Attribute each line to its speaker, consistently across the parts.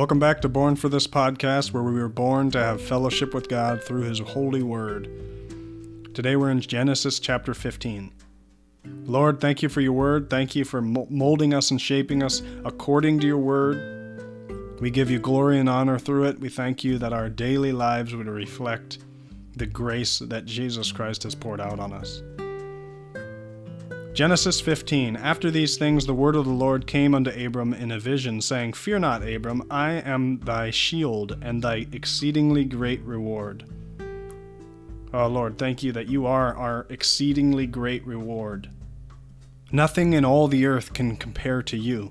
Speaker 1: Welcome back to Born for This podcast, where we were born to have fellowship with God through His holy word. Today we're in Genesis chapter 15. Lord, thank you for your word. Thank you for molding us and shaping us according to your word. We give you glory and honor through it. We thank you that our daily lives would reflect the grace that Jesus Christ has poured out on us. Genesis 15 After these things, the word of the Lord came unto Abram in a vision, saying, Fear not, Abram, I am thy shield and thy exceedingly great reward. Oh Lord, thank you that you are our exceedingly great reward. Nothing in all the earth can compare to you.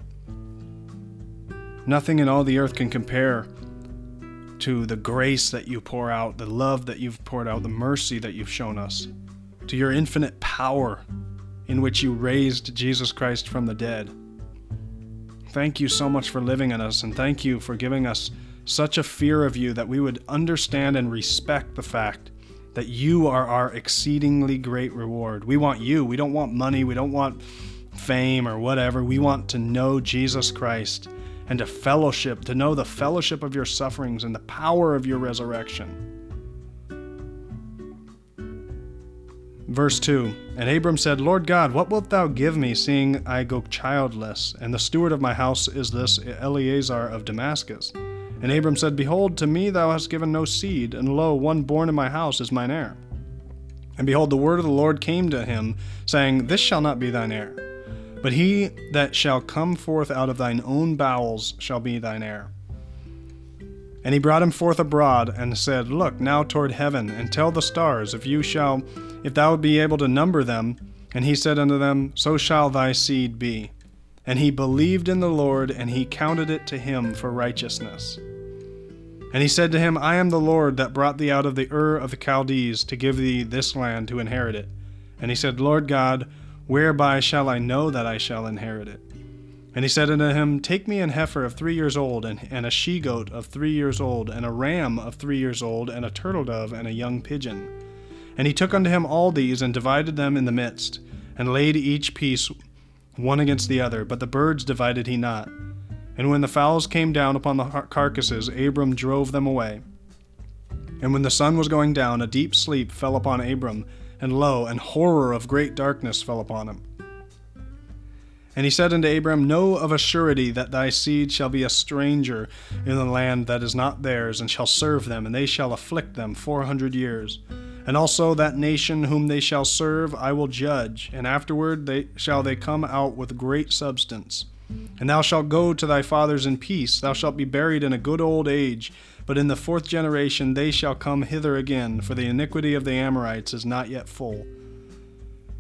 Speaker 1: Nothing in all the earth can compare to the grace that you pour out, the love that you've poured out, the mercy that you've shown us, to your infinite power in which you raised Jesus Christ from the dead. Thank you so much for living in us, and thank you for giving us such a fear of you that we would understand and respect the fact that you are our exceedingly great reward. We want you. We don't want money. We don't want fame or whatever. We want to know Jesus Christ and to fellowship, to know the fellowship of your sufferings and the power of your resurrection. Verse 2 And Abram said, Lord God, what wilt thou give me, seeing I go childless? And the steward of my house is this Eliezer of Damascus. And Abram said, Behold, to me thou hast given no seed, and lo, one born in my house is mine heir. And behold, the word of the Lord came to him, saying, This shall not be thine heir, but he that shall come forth out of thine own bowels shall be thine heir. And he brought him forth abroad, and said, Look now toward heaven, and tell the stars, if you shall if thou be able to number them. And he said unto them, So shall thy seed be. And he believed in the Lord, and he counted it to him for righteousness. And he said to him, I am the Lord that brought thee out of the Ur of the Chaldees to give thee this land to inherit it. And he said, Lord God, whereby shall I know that I shall inherit it? And he said unto him, Take me an heifer of three years old, and, and a she goat of three years old, and a ram of three years old, and a turtle dove, and a young pigeon. And he took unto him all these, and divided them in the midst, and laid each piece one against the other, but the birds divided he not. And when the fowls came down upon the carcasses, Abram drove them away. And when the sun was going down, a deep sleep fell upon Abram, and lo, an horror of great darkness fell upon him. And he said unto Abram, Know of a surety that thy seed shall be a stranger in the land that is not theirs, and shall serve them, and they shall afflict them four hundred years. And also that nation whom they shall serve I will judge, and afterward they shall they come out with great substance. And thou shalt go to thy fathers in peace, thou shalt be buried in a good old age, but in the fourth generation they shall come hither again, for the iniquity of the Amorites is not yet full.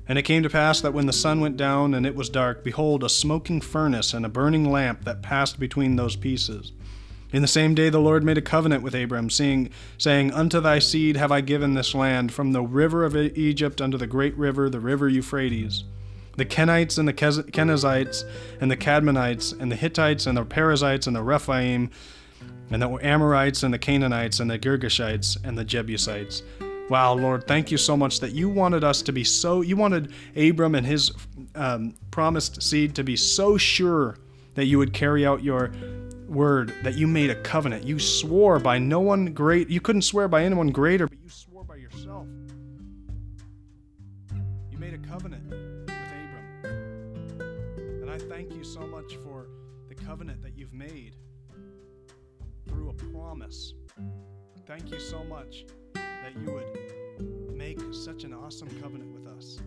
Speaker 1: And it came to pass that when the sun went down and it was dark, behold, a smoking furnace and a burning lamp that passed between those pieces. In the same day the Lord made a covenant with Abram, saying, saying, Unto thy seed have I given this land, from the river of Egypt unto the great river, the river Euphrates. The Kenites and the Kenizzites and the Kadmonites and the Hittites and the Perizzites and the Rephaim and the Amorites and the Canaanites and the Girgashites and the Jebusites. Wow, Lord, thank you so much that you wanted us to be so, you wanted Abram and his um, promised seed to be so sure that you would carry out your word that you made a covenant. You swore by no one great. You couldn't swear by anyone greater, but you swore by yourself. You made a covenant with Abram. And I thank you so much for the covenant that you've made through a promise. Thank you so much that you would such an awesome covenant with us.